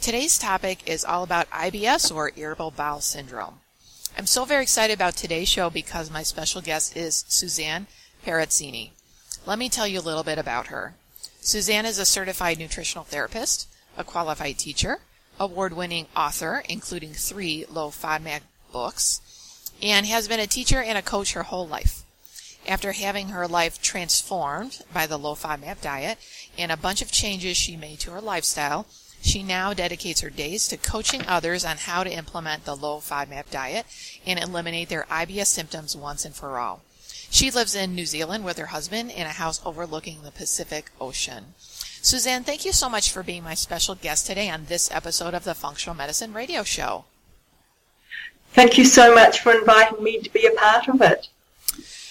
Today's topic is all about IBS or irritable bowel syndrome. I'm so very excited about today's show because my special guest is Suzanne Perazzini. Let me tell you a little bit about her. Suzanne is a certified nutritional therapist, a qualified teacher, award-winning author, including three low FODMAP books, and has been a teacher and a coach her whole life. After having her life transformed by the low FODMAP diet and a bunch of changes she made to her lifestyle, she now dedicates her days to coaching others on how to implement the low FODMAP diet and eliminate their IBS symptoms once and for all. She lives in New Zealand with her husband in a house overlooking the Pacific Ocean. Suzanne, thank you so much for being my special guest today on this episode of the Functional Medicine Radio Show. Thank you so much for inviting me to be a part of it.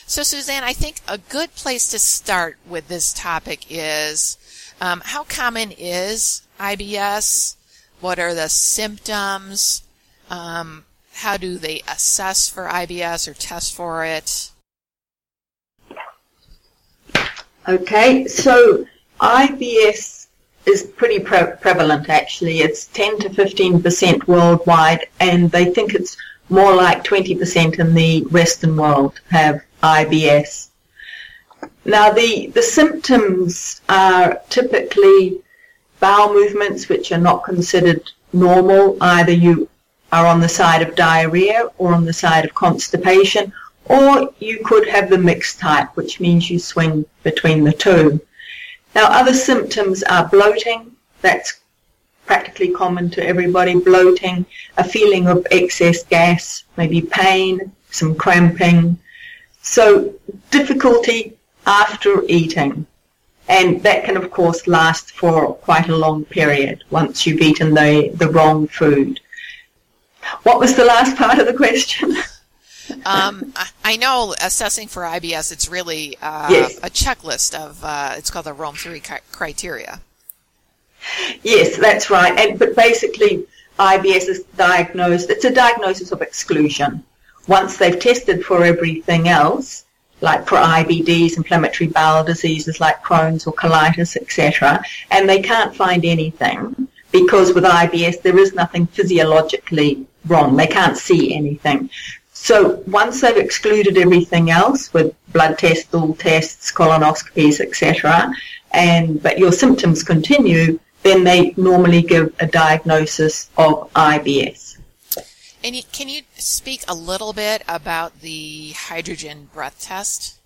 So, Suzanne, I think a good place to start with this topic is um, how common is IBS? What are the symptoms? Um, how do they assess for IBS or test for it? Okay, so IBS is pretty pre- prevalent actually. It's 10 to 15% worldwide, and they think it's more like 20% in the Western world have IBS. Now, the, the symptoms are typically bowel movements which are not considered normal. Either you are on the side of diarrhea or on the side of constipation, or you could have the mixed type, which means you swing between the two. Now, other symptoms are bloating. That's practically common to everybody. Bloating, a feeling of excess gas, maybe pain, some cramping. So difficulty after eating. And that can, of course, last for quite a long period once you've eaten the, the wrong food. What was the last part of the question? um, I know assessing for IBS, it's really uh, yes. a checklist of, uh, it's called the Rome 3 criteria. Yes, that's right. And, but basically, IBS is diagnosed, it's a diagnosis of exclusion. Once they've tested for everything else, like for IBDs, inflammatory bowel diseases like Crohn's or colitis, etc. And they can't find anything because with IBS there is nothing physiologically wrong. They can't see anything. So once they've excluded everything else with blood tests, stool tests, colonoscopies, etc., and but your symptoms continue, then they normally give a diagnosis of IBS. And you, can you speak a little bit about the hydrogen breath test?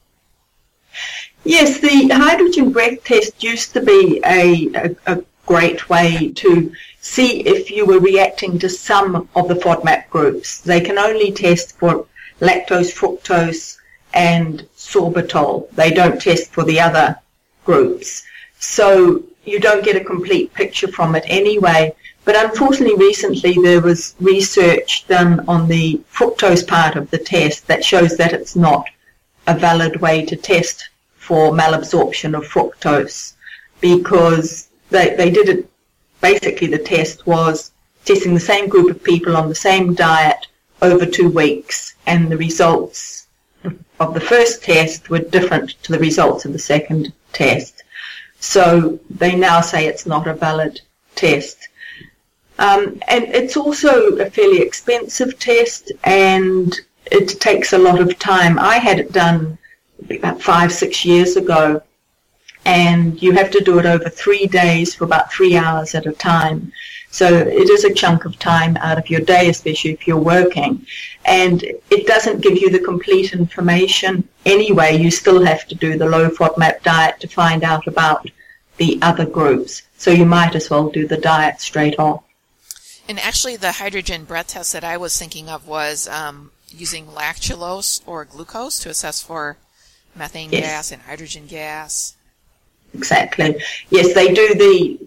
Yes, the hydrogen breath test used to be a, a, a great way to see if you were reacting to some of the FODMAP groups. They can only test for lactose, fructose, and sorbitol. They don't test for the other groups. So you don't get a complete picture from it anyway. But unfortunately, recently there was research done on the fructose part of the test that shows that it's not a valid way to test for malabsorption of fructose because they, they did it, basically the test was testing the same group of people on the same diet over two weeks and the results of the first test were different to the results of the second test. So they now say it's not a valid test. Um, and it's also a fairly expensive test and it takes a lot of time. I had it done about five, six years ago and you have to do it over three days for about three hours at a time. So it is a chunk of time out of your day, especially if you're working. And it doesn't give you the complete information anyway. You still have to do the low FODMAP diet to find out about the other groups. So you might as well do the diet straight off. And actually, the hydrogen breath test that I was thinking of was um, using lactulose or glucose to assess for methane yes. gas and hydrogen gas. Exactly. Yes, they do the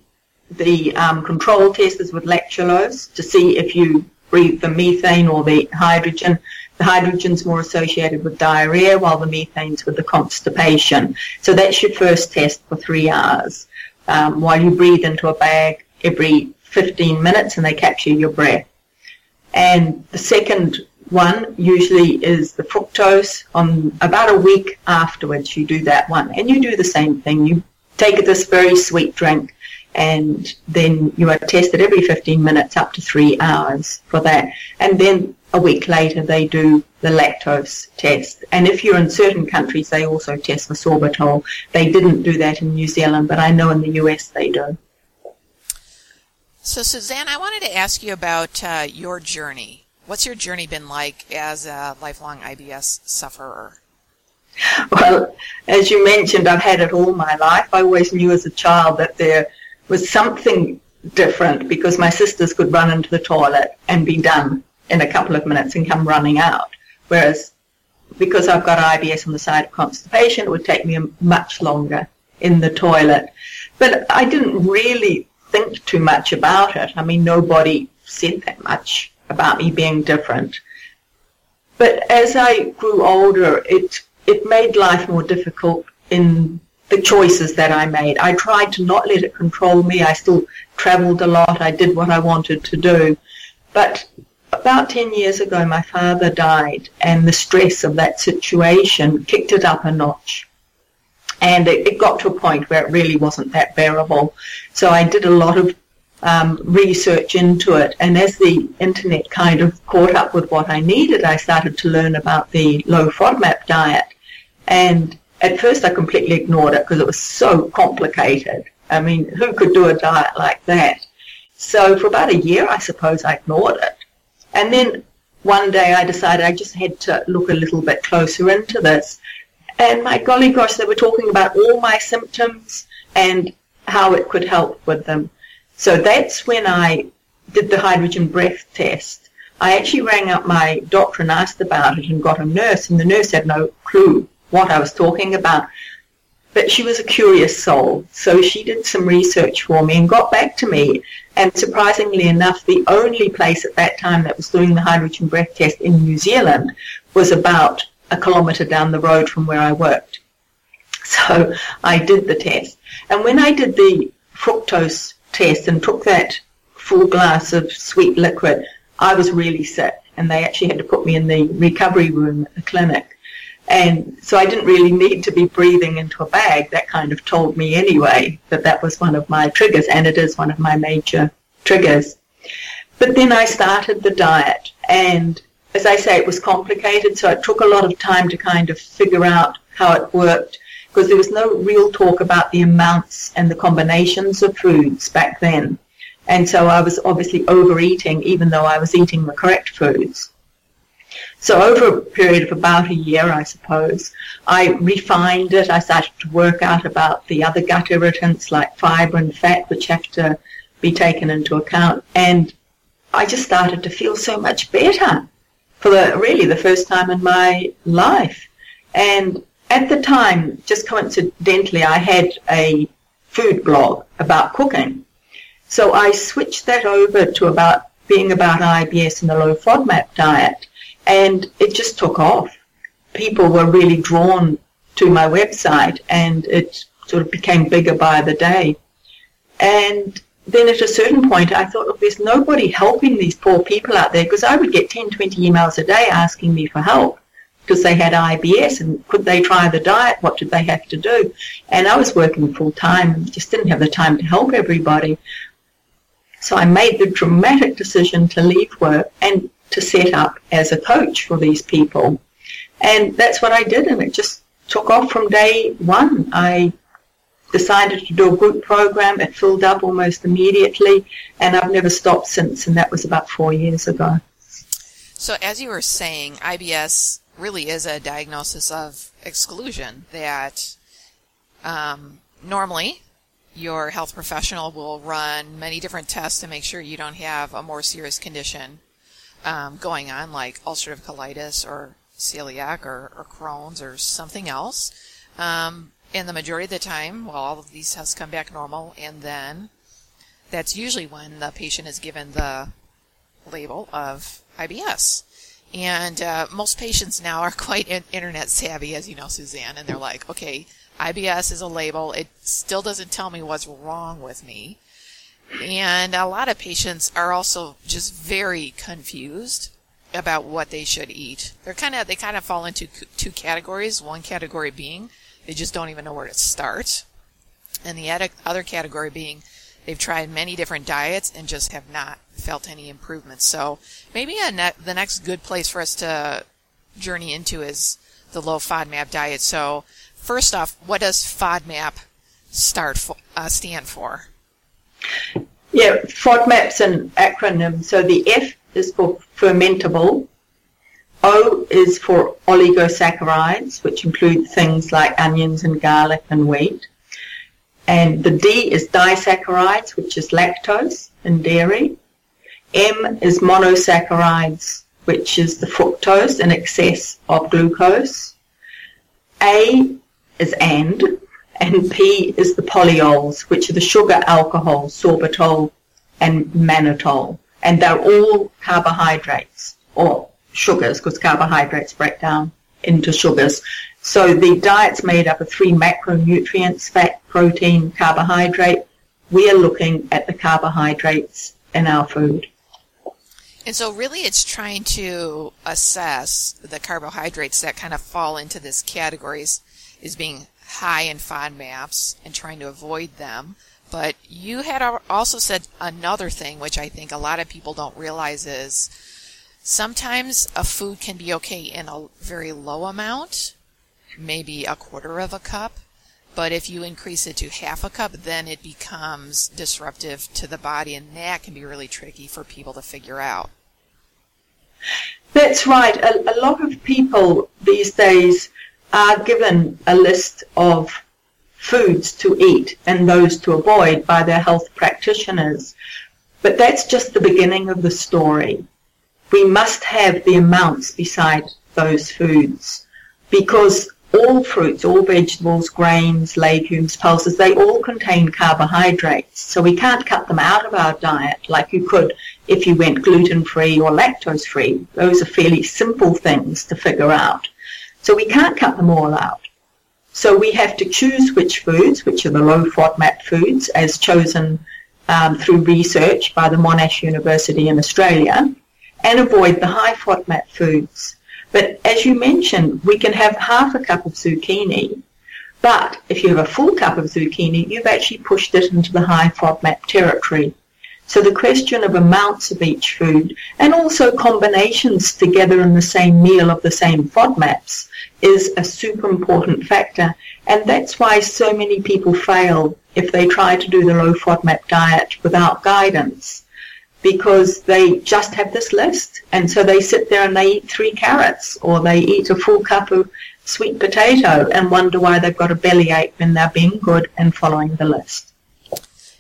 the um, control tests with lactulose to see if you breathe the methane or the hydrogen. The hydrogen's more associated with diarrhea, while the methane's with the constipation. So that's your first test for three hours. Um, while you breathe into a bag every 15 minutes and they capture your breath. And the second one usually is the fructose on about a week afterwards you do that one. And you do the same thing. You take this very sweet drink and then you are tested every 15 minutes up to three hours for that. And then a week later they do the lactose test. And if you're in certain countries they also test for sorbitol. They didn't do that in New Zealand but I know in the US they do so Suzanne I wanted to ask you about uh, your journey What's your journey been like as a lifelong IBS sufferer? Well, as you mentioned, I've had it all my life. I always knew as a child that there was something different because my sisters could run into the toilet and be done in a couple of minutes and come running out. Whereas because I've got IBS on the side of constipation, it would take me much longer in the toilet. But I didn't really think too much about it. I mean, nobody said that much about me being different. But as I grew older, it it made life more difficult in the choices that I made. I tried to not let it control me. I still traveled a lot. I did what I wanted to do. But about 10 years ago, my father died, and the stress of that situation kicked it up a notch. And it, it got to a point where it really wasn't that bearable. So I did a lot of um, research into it. And as the internet kind of caught up with what I needed, I started to learn about the low FODMAP diet. And at first I completely ignored it because it was so complicated. I mean, who could do a diet like that? So for about a year, I suppose I ignored it. And then one day I decided I just had to look a little bit closer into this. And my golly gosh, they were talking about all my symptoms and how it could help with them. So that's when I did the hydrogen breath test. I actually rang up my doctor and asked about it and got a nurse, and the nurse had no clue what I was talking about. But she was a curious soul, so she did some research for me and got back to me. And surprisingly enough, the only place at that time that was doing the hydrogen breath test in New Zealand was about a kilometre down the road from where I worked. So I did the test. And when I did the fructose test and took that full glass of sweet liquid, I was really sick and they actually had to put me in the recovery room at the clinic. And so I didn't really need to be breathing into a bag. That kind of told me anyway that that was one of my triggers and it is one of my major triggers. But then I started the diet and as I say, it was complicated. So it took a lot of time to kind of figure out how it worked because there was no real talk about the amounts and the combinations of foods back then. And so I was obviously overeating even though I was eating the correct foods. So over a period of about a year, I suppose, I refined it. I started to work out about the other gut irritants like fiber and fat, which have to be taken into account. And I just started to feel so much better for the, really the first time in my life. And at the time, just coincidentally, I had a food blog about cooking. So I switched that over to about being about IBS and the low FODMAP diet, and it just took off. People were really drawn to my website, and it sort of became bigger by the day. And then at a certain point, I thought, look, there's nobody helping these poor people out there because I would get 10, 20 emails a day asking me for help because they had IBS and could they try the diet? What did they have to do? And I was working full time and just didn't have the time to help everybody. So I made the dramatic decision to leave work and to set up as a coach for these people. And that's what I did and it just took off from day one. I decided to do a group program. It filled up almost immediately, and I've never stopped since, and that was about four years ago. So, as you were saying, IBS really is a diagnosis of exclusion that um, normally your health professional will run many different tests to make sure you don't have a more serious condition um, going on, like ulcerative colitis or celiac or, or Crohn's or something else. Um, and the majority of the time, well, all of these tests come back normal, and then that's usually when the patient is given the label of IBS. And uh, most patients now are quite internet savvy, as you know, Suzanne, and they're like, okay, IBS is a label. It still doesn't tell me what's wrong with me. And a lot of patients are also just very confused about what they should eat. They're kind of they kind of fall into two categories. One category being they just don't even know where to start, and the other category being they've tried many different diets and just have not felt any improvement. So maybe ne- the next good place for us to journey into is the low FODMAP diet. So first off, what does FODMAP start for, uh, stand for? Yeah, FODMAP's an acronym. So the F is for fermentable. O is for oligosaccharides, which include things like onions and garlic and wheat. And the D is disaccharides, which is lactose and dairy. M is monosaccharides, which is the fructose in excess of glucose. A is and, and P is the polyols, which are the sugar alcohol, sorbitol and mannitol. And they're all carbohydrates, or sugars, because carbohydrates break down into sugars. So the diet's made up of three macronutrients, fat, protein, carbohydrate. We are looking at the carbohydrates in our food. And so really it's trying to assess the carbohydrates that kind of fall into this categories is being high in FODMAPs and trying to avoid them. But you had also said another thing, which I think a lot of people don't realize is sometimes a food can be okay in a very low amount, maybe a quarter of a cup. But if you increase it to half a cup, then it becomes disruptive to the body, and that can be really tricky for people to figure out. That's right. A, a lot of people these days are given a list of foods to eat and those to avoid by their health practitioners. But that's just the beginning of the story. We must have the amounts beside those foods because all fruits, all vegetables, grains, legumes, pulses, they all contain carbohydrates. So we can't cut them out of our diet like you could if you went gluten free or lactose free. Those are fairly simple things to figure out. So we can't cut them all out. So we have to choose which foods, which are the low FODMAP foods, as chosen um, through research by the Monash University in Australia, and avoid the high FODMAP foods. But as you mentioned, we can have half a cup of zucchini, but if you have a full cup of zucchini, you've actually pushed it into the high FODMAP territory. So the question of amounts of each food and also combinations together in the same meal of the same FODMAPs is a super important factor. And that's why so many people fail if they try to do the low FODMAP diet without guidance because they just have this list. And so they sit there and they eat three carrots or they eat a full cup of sweet potato and wonder why they've got a bellyache when they're being good and following the list.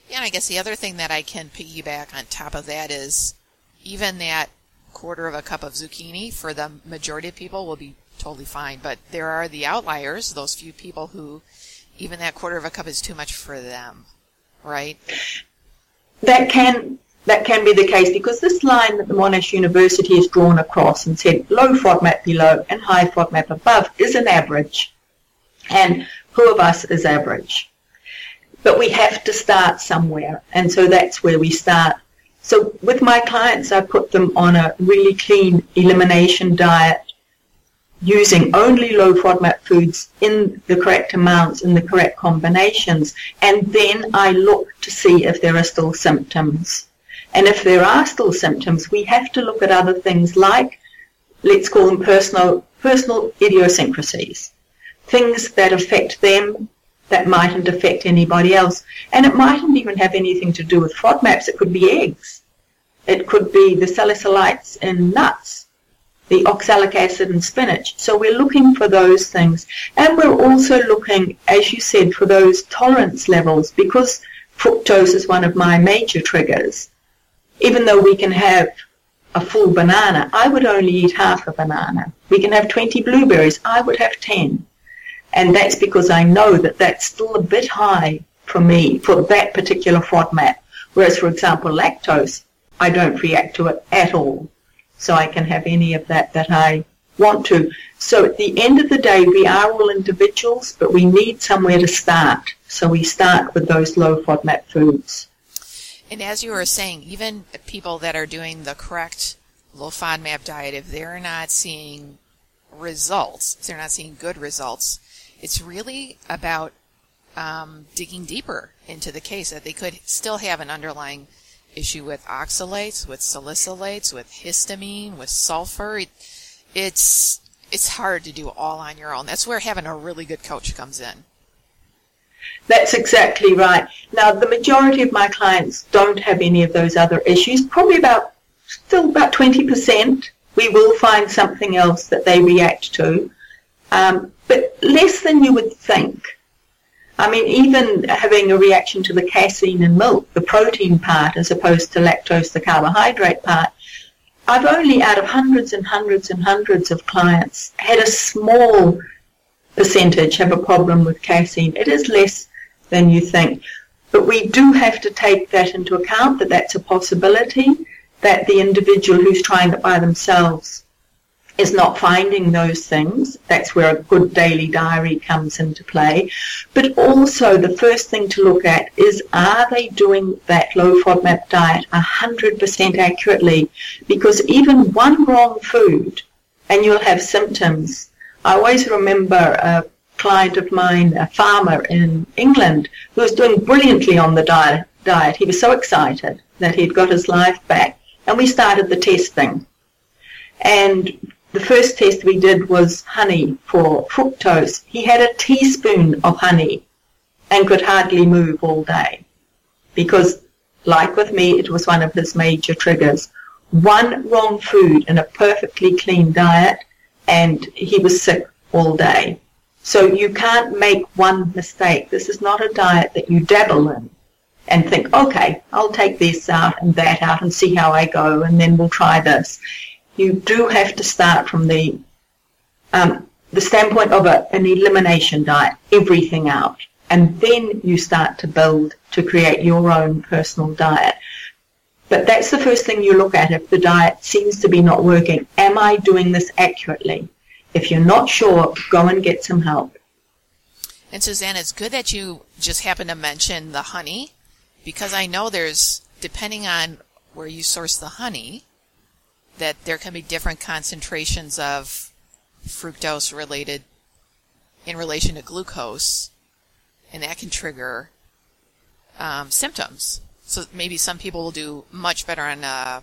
Yeah, I guess the other thing that I can piggyback on top of that is even that quarter of a cup of zucchini for the majority of people will be totally fine. But there are the outliers, those few people who even that quarter of a cup is too much for them, right? That can that can be the case because this line that the Monash University has drawn across and said low FODMAP below and high FODMAP above is an average. And who of us is average? But we have to start somewhere, and so that's where we start. So with my clients, I put them on a really clean elimination diet using only low FODMAP foods in the correct amounts, in the correct combinations, and then I look to see if there are still symptoms. And if there are still symptoms, we have to look at other things like, let's call them personal, personal idiosyncrasies, things that affect them that mightn't affect anybody else. And it mightn't even have anything to do with FODMAPs. It could be eggs. It could be the salicylates in nuts, the oxalic acid in spinach. So we're looking for those things. And we're also looking, as you said, for those tolerance levels because fructose is one of my major triggers. Even though we can have a full banana, I would only eat half a banana. We can have 20 blueberries, I would have 10. And that's because I know that that's still a bit high for me for that particular FODMAP. Whereas, for example, lactose, I don't react to it at all. So I can have any of that that I want to. So at the end of the day, we are all individuals, but we need somewhere to start. So we start with those low FODMAP foods. And as you were saying, even people that are doing the correct low FODMAP diet, if they're not seeing results, if they're not seeing good results, it's really about um, digging deeper into the case that they could still have an underlying issue with oxalates, with salicylates, with histamine, with sulfur. It, it's it's hard to do all on your own. That's where having a really good coach comes in. That's exactly right. Now, the majority of my clients don't have any of those other issues. Probably about, still about 20%. We will find something else that they react to. Um, but less than you would think. I mean, even having a reaction to the casein in milk, the protein part, as opposed to lactose, the carbohydrate part, I've only out of hundreds and hundreds and hundreds of clients had a small percentage have a problem with casein. It is less than you think. But we do have to take that into account that that's a possibility, that the individual who's trying it by themselves is not finding those things. That's where a good daily diary comes into play. But also the first thing to look at is are they doing that low FODMAP diet 100% accurately? Because even one wrong food and you'll have symptoms. I always remember a client of mine, a farmer in England, who was doing brilliantly on the diet. diet. He was so excited that he'd got his life back. And we started the testing. And the first test we did was honey for fructose. He had a teaspoon of honey and could hardly move all day because, like with me, it was one of his major triggers. One wrong food in a perfectly clean diet and he was sick all day. So you can't make one mistake. This is not a diet that you dabble in and think, okay, I'll take this out and that out and see how I go and then we'll try this you do have to start from the um, the standpoint of a, an elimination diet, everything out, and then you start to build to create your own personal diet. But that's the first thing you look at if the diet seems to be not working. Am I doing this accurately? If you're not sure, go and get some help. And Suzanne, it's good that you just happened to mention the honey because I know there's, depending on where you source the honey, that there can be different concentrations of fructose related in relation to glucose, and that can trigger um, symptoms. So maybe some people will do much better on uh,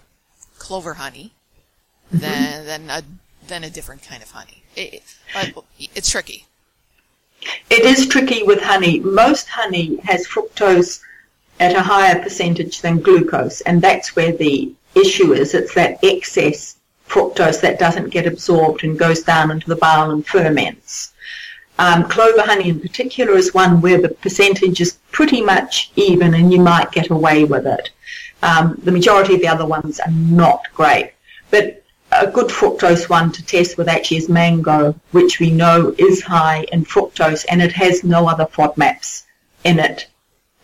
clover honey mm-hmm. than than a than a different kind of honey. It, but it's tricky. It is tricky with honey. Most honey has fructose at a higher percentage than glucose, and that's where the issue is it's that excess fructose that doesn't get absorbed and goes down into the bile and ferments. Um, clover honey in particular is one where the percentage is pretty much even and you might get away with it. Um, the majority of the other ones are not great. But a good fructose one to test with actually is mango, which we know is high in fructose and it has no other FODMAPs in it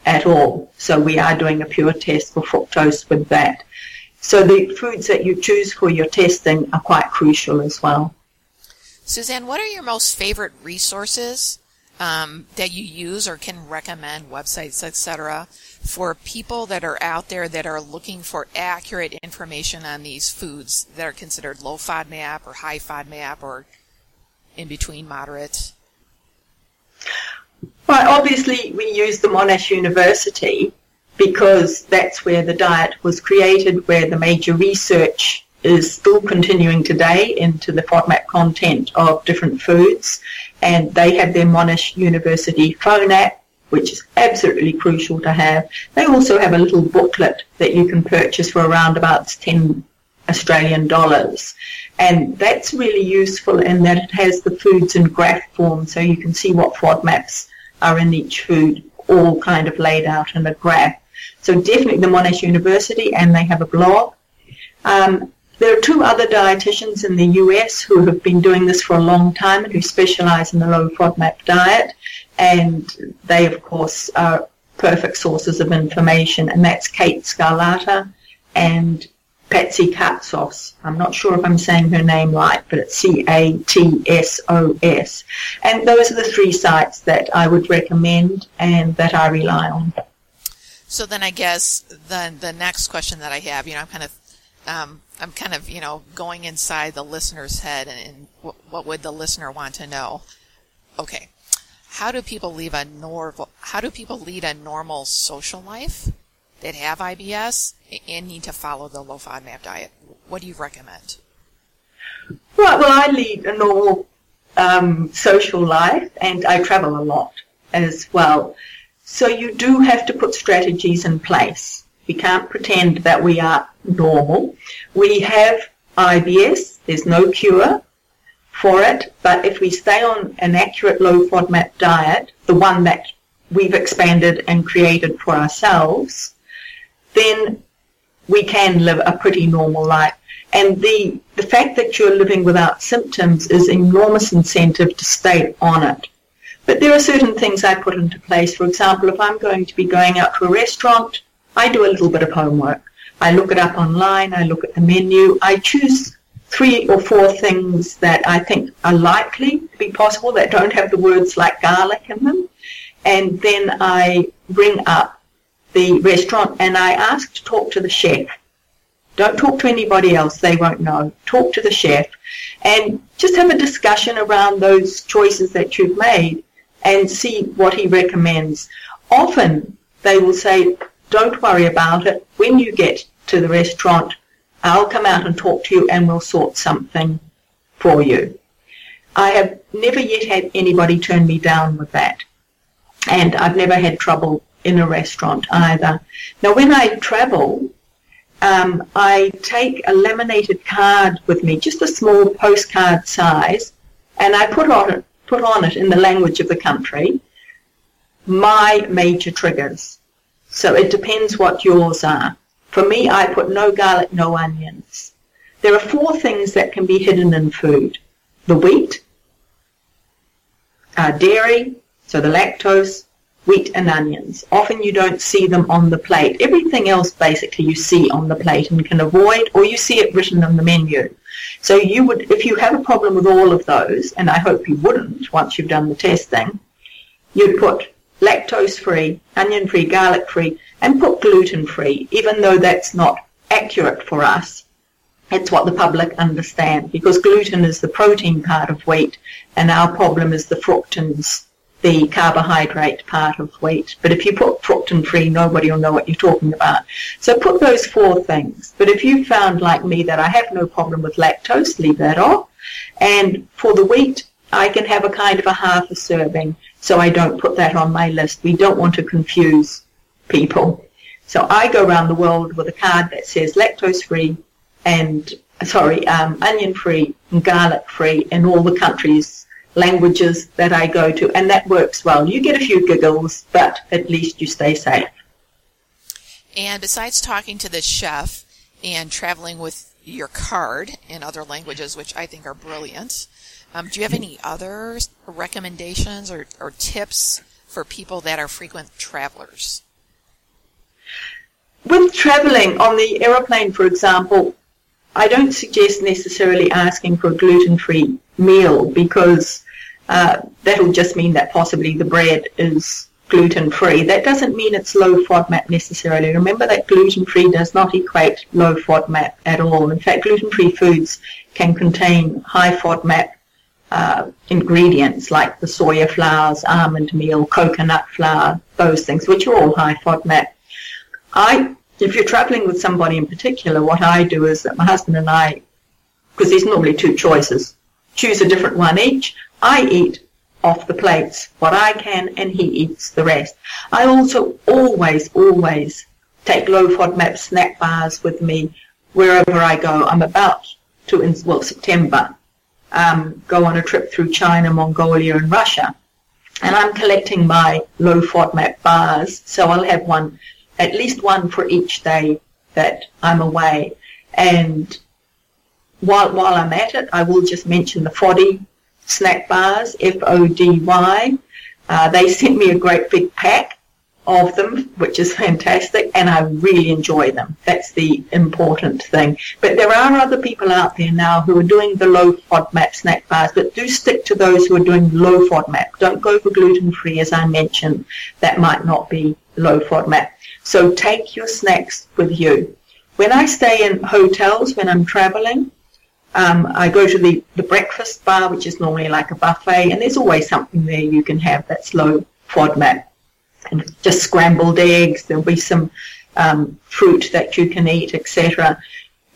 at all. So we are doing a pure test for fructose with that. So the foods that you choose for your testing are quite crucial as well. Suzanne, what are your most favorite resources um, that you use or can recommend, websites, etc., for people that are out there that are looking for accurate information on these foods that are considered low FODMAP or high FODMAP or in between moderate? Well, obviously, we use the Monash University because that's where the diet was created, where the major research is still continuing today into the FODMAP content of different foods. And they have their Monash University phone app which is absolutely crucial to have. They also have a little booklet that you can purchase for around about 10 Australian dollars. And that's really useful in that it has the foods in graph form so you can see what FODMAPs are in each food all kind of laid out in a graph. So definitely the Monash University and they have a blog. Um, there are two other dietitians in the US who have been doing this for a long time and who specialize in the low FODMAP diet. And they, of course, are perfect sources of information. And that's Kate Scarlata and Patsy Catsos. I'm not sure if I'm saying her name right, but it's C-A-T-S-O-S. And those are the three sites that I would recommend and that I rely on. So then I guess the, the next question that I have, you know, I'm kind of um, I'm kind of, you know, going inside the listener's head and, and what, would the listener want to know? Okay. How do people leave a normal, how do people lead a normal social life that have IBS and need to follow the low FODMAP diet? What do you recommend? Right, well, I lead a normal um, social life and I travel a lot as well. So you do have to put strategies in place. We can't pretend that we are normal. We have IBS. There's no cure for it. But if we stay on an accurate low FODMAP diet, the one that we've expanded and created for ourselves, then we can live a pretty normal life. And the, the fact that you're living without symptoms is enormous incentive to stay on it. But there are certain things I put into place. For example, if I'm going to be going out to a restaurant, I do a little bit of homework. I look it up online, I look at the menu, I choose three or four things that I think are likely to be possible that don't have the words like garlic in them. And then I bring up the restaurant and I ask to talk to the chef. Don't talk to anybody else, they won't know. Talk to the chef and just have a discussion around those choices that you've made and see what he recommends. Often they will say, don't worry about it. When you get to the restaurant, I'll come out and talk to you and we'll sort something for you. I have never yet had anybody turn me down with that. And I've never had trouble in a restaurant either. Now, when I travel, um, I take a laminated card with me, just a small postcard size, and I put on it, put on it in the language of the country my major triggers. So it depends what yours are. For me, I put no garlic, no onions. There are four things that can be hidden in food. The wheat, uh, dairy, so the lactose, wheat and onions. Often you don't see them on the plate. Everything else basically you see on the plate and can avoid or you see it written on the menu. So you would, if you have a problem with all of those, and I hope you wouldn't once you've done the testing, you'd put lactose free, onion free, garlic free, and put gluten free, even though that's not accurate for us. It's what the public understand because gluten is the protein part of wheat and our problem is the fructans, the carbohydrate part of wheat. But if you put fructan free, nobody will know what you're talking about. So put those four things. But if you found like me that I have no problem with lactose, leave that off. And for the wheat, I can have a kind of a half a serving so I don't put that on my list. We don't want to confuse people. So I go around the world with a card that says lactose free and sorry, um, onion free and garlic free in all the countries, languages that I go to, and that works well. You get a few giggles, but at least you stay safe. And besides talking to the chef and traveling with your card in other languages, which I think are brilliant, um, do you have any other recommendations or, or tips for people that are frequent travelers? With traveling on the aeroplane, for example, I don't suggest necessarily asking for a gluten-free meal because uh, that'll just mean that possibly the bread is gluten-free. That doesn't mean it's low FODMAP necessarily. Remember that gluten-free does not equate low FODMAP at all. In fact, gluten-free foods can contain high FODMAP uh, ingredients like the soya flours, almond meal, coconut flour, those things, which are all high FODMAP. I, if you're traveling with somebody in particular, what I do is that my husband and I, because there's normally two choices, choose a different one each. I eat off the plates what I can and he eats the rest. I also always, always take low FODMAP snack bars with me wherever I go. I'm about to, in, well, September, um, go on a trip through China, Mongolia and Russia. And I'm collecting my low FODMAP bars, so I'll have one, at least one for each day that I'm away. And while, while I'm at it, I will just mention the FODY snack bars, F-O-D-Y. Uh, they sent me a great big pack of them, which is fantastic, and I really enjoy them. That's the important thing. But there are other people out there now who are doing the low FODMAP snack bars, but do stick to those who are doing low FODMAP. Don't go for gluten-free, as I mentioned. That might not be low FODMAP. So take your snacks with you. When I stay in hotels, when I'm traveling, um, I go to the, the breakfast bar, which is normally like a buffet, and there's always something there you can have that's low FODMAP. And just scrambled eggs, there'll be some um, fruit that you can eat, etc.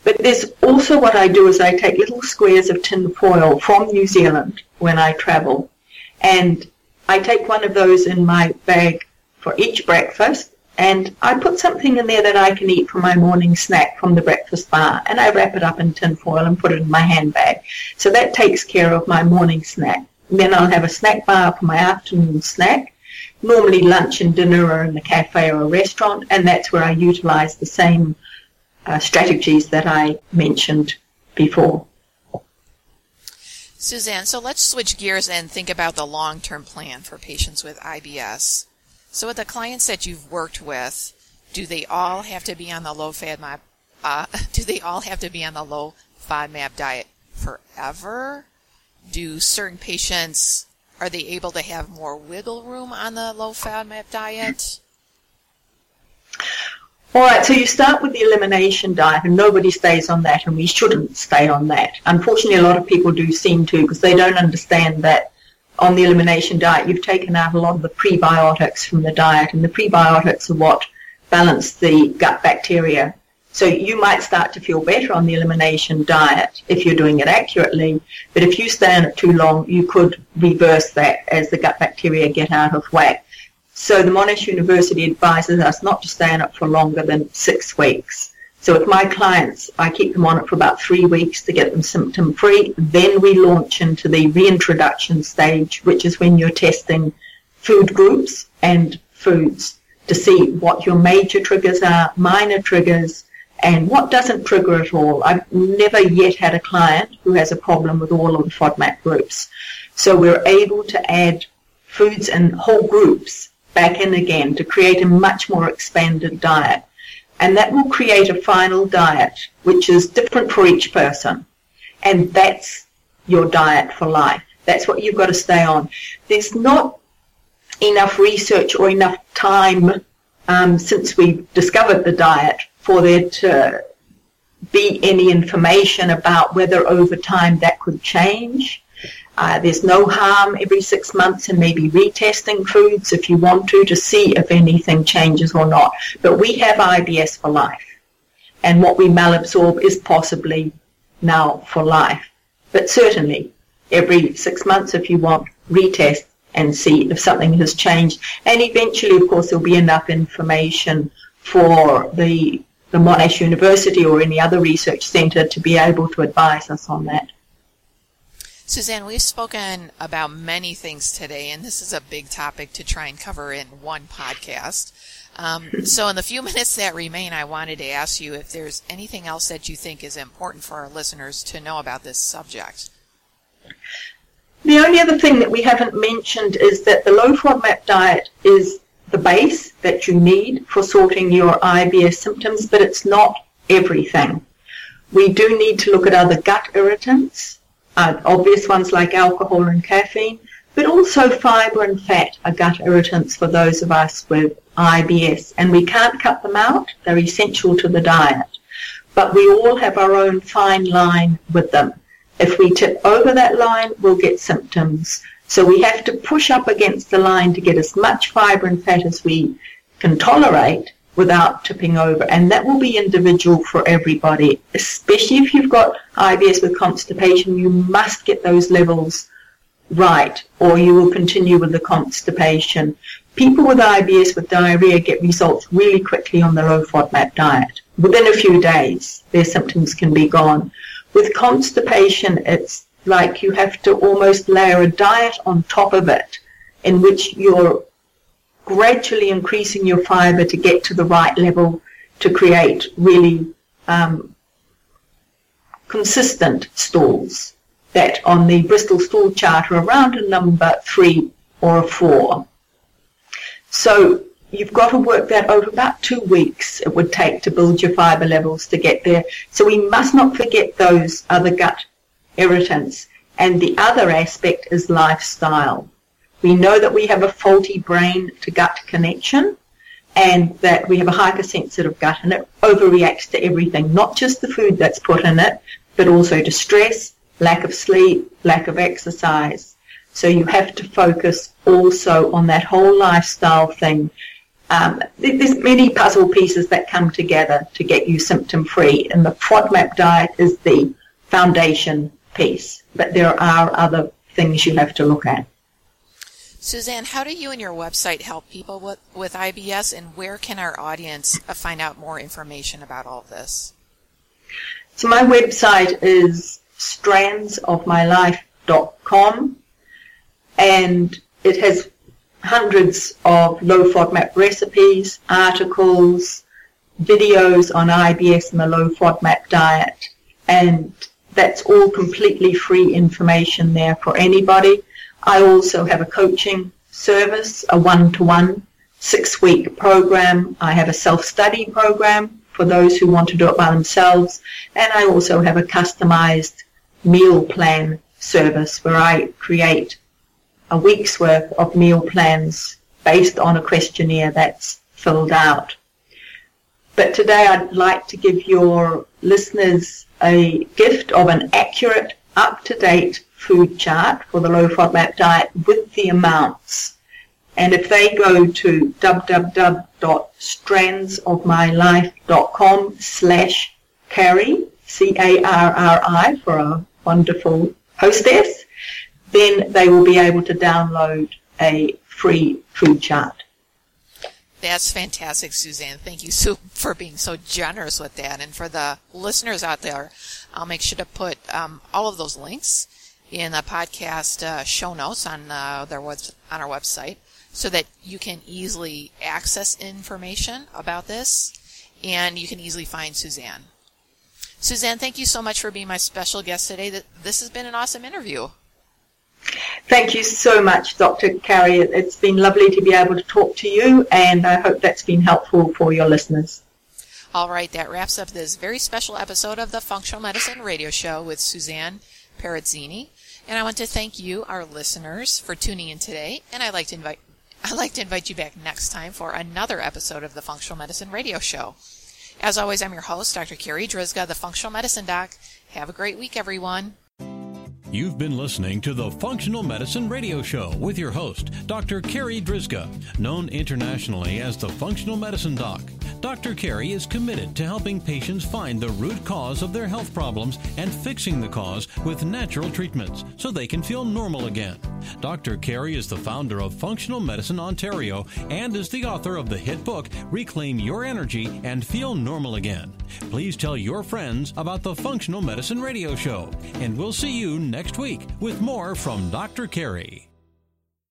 But there's also what I do is I take little squares of tin foil from New Zealand when I travel, and I take one of those in my bag for each breakfast, and I put something in there that I can eat for my morning snack from the breakfast bar, and I wrap it up in tin foil and put it in my handbag. So that takes care of my morning snack. then I'll have a snack bar for my afternoon snack. Normally lunch and dinner are in the cafe or a restaurant, and that's where I utilize the same uh, strategies that I mentioned before. Suzanne, so let's switch gears and think about the long-term plan for patients with IBS. So with the clients that you've worked with, do they all have to be on the low FODMAP? Uh, do they all have to be on the low FODMAP diet forever? Do certain patients are they able to have more wiggle room on the low FODMAP diet? All right, so you start with the elimination diet, and nobody stays on that, and we shouldn't stay on that. Unfortunately, a lot of people do seem to because they don't understand that on the elimination diet, you've taken out a lot of the prebiotics from the diet, and the prebiotics are what balance the gut bacteria. So you might start to feel better on the elimination diet if you're doing it accurately, but if you stay on it too long, you could reverse that as the gut bacteria get out of whack. So the Monash University advises us not to stay on it for longer than six weeks. So with my clients, I keep them on it for about three weeks to get them symptom free. Then we launch into the reintroduction stage, which is when you're testing food groups and foods to see what your major triggers are, minor triggers, and what doesn't trigger at all. I've never yet had a client who has a problem with all of the FODMAP groups. So we're able to add foods and whole groups back in again to create a much more expanded diet and that will create a final diet which is different for each person. And that's your diet for life. That's what you've got to stay on. There's not enough research or enough time um, since we discovered the diet for there to be any information about whether over time that could change. Uh, there's no harm every six months in maybe retesting foods if you want to to see if anything changes or not. But we have IBS for life. And what we malabsorb is possibly now for life. But certainly every six months if you want, retest and see if something has changed. And eventually, of course, there'll be enough information for the, the Monash University or any other research centre to be able to advise us on that. Suzanne, we've spoken about many things today, and this is a big topic to try and cover in one podcast. Um, so, in the few minutes that remain, I wanted to ask you if there's anything else that you think is important for our listeners to know about this subject. The only other thing that we haven't mentioned is that the low FODMAP diet is the base that you need for sorting your IBS symptoms, but it's not everything. We do need to look at other gut irritants uh, obvious ones like alcohol and caffeine, but also fibre and fat are gut irritants for those of us with IBS, and we can't cut them out. They're essential to the diet. But we all have our own fine line with them. If we tip over that line, we'll get symptoms. So we have to push up against the line to get as much fibre and fat as we can tolerate without tipping over. And that will be individual for everybody, especially if you've got IBS with constipation. You must get those levels right or you will continue with the constipation. People with IBS with diarrhea get results really quickly on the low FODMAP diet. Within a few days, their symptoms can be gone. With constipation, it's like you have to almost layer a diet on top of it in which you're gradually increasing your fiber to get to the right level to create really um, consistent stools that on the Bristol stool chart are around a number three or a four. So you've got to work that over about two weeks it would take to build your fiber levels to get there. So we must not forget those other gut irritants. And the other aspect is lifestyle. We know that we have a faulty brain to gut connection and that we have a hypersensitive gut and it overreacts to everything, not just the food that's put in it, but also to stress, lack of sleep, lack of exercise. So you have to focus also on that whole lifestyle thing. Um, there's many puzzle pieces that come together to get you symptom free, and the FODMAP diet is the foundation piece. But there are other things you have to look at. Suzanne, how do you and your website help people with, with IBS, and where can our audience uh, find out more information about all this? So my website is strandsofmylife.com and it has hundreds of low FODMAP recipes, articles, videos on IBS and the low FODMAP diet and that's all completely free information there for anybody. I also have a coaching service, a one-to-one six-week program. I have a self-study program for those who want to do it by themselves. And I also have a customized meal plan service where I create a week's worth of meal plans based on a questionnaire that's filled out. But today I'd like to give your listeners a gift of an accurate, up-to-date food chart for the low FODMAP diet with the amounts and if they go to www.strandsofmylife.com slash carri, C-A-R-R-I for a wonderful hostess, then they will be able to download a free food chart. That's fantastic, Suzanne. Thank you so for being so generous with that. And for the listeners out there, I'll make sure to put um, all of those links in the podcast uh, show notes on uh, their on our website so that you can easily access information about this and you can easily find Suzanne. Suzanne, thank you so much for being my special guest today. This has been an awesome interview. Thank you so much, Dr. Carri. It's been lovely to be able to talk to you, and I hope that's been helpful for your listeners. All right, that wraps up this very special episode of the Functional Medicine Radio Show with Suzanne Perazzini. And I want to thank you, our listeners, for tuning in today. And I'd like to invite I'd like to invite you back next time for another episode of the Functional Medicine Radio Show. As always, I'm your host, Dr. Carri Drzyzga, the Functional Medicine Doc. Have a great week, everyone. You've been listening to the Functional Medicine Radio Show with your host, Dr. Carri Drzyzga, known internationally as the Functional Medicine Doc. Dr. Carri is committed to helping patients find the root cause of their health problems and fixing the cause with natural treatments so they can feel normal again. Dr. Carri is the founder of Functional Medicine Ontario and is the author of the hit book Reclaim Your Energy and Feel Normal Again. Please tell your friends about the Functional Medicine Radio Show, and we'll see you next week with more from Dr. Carri.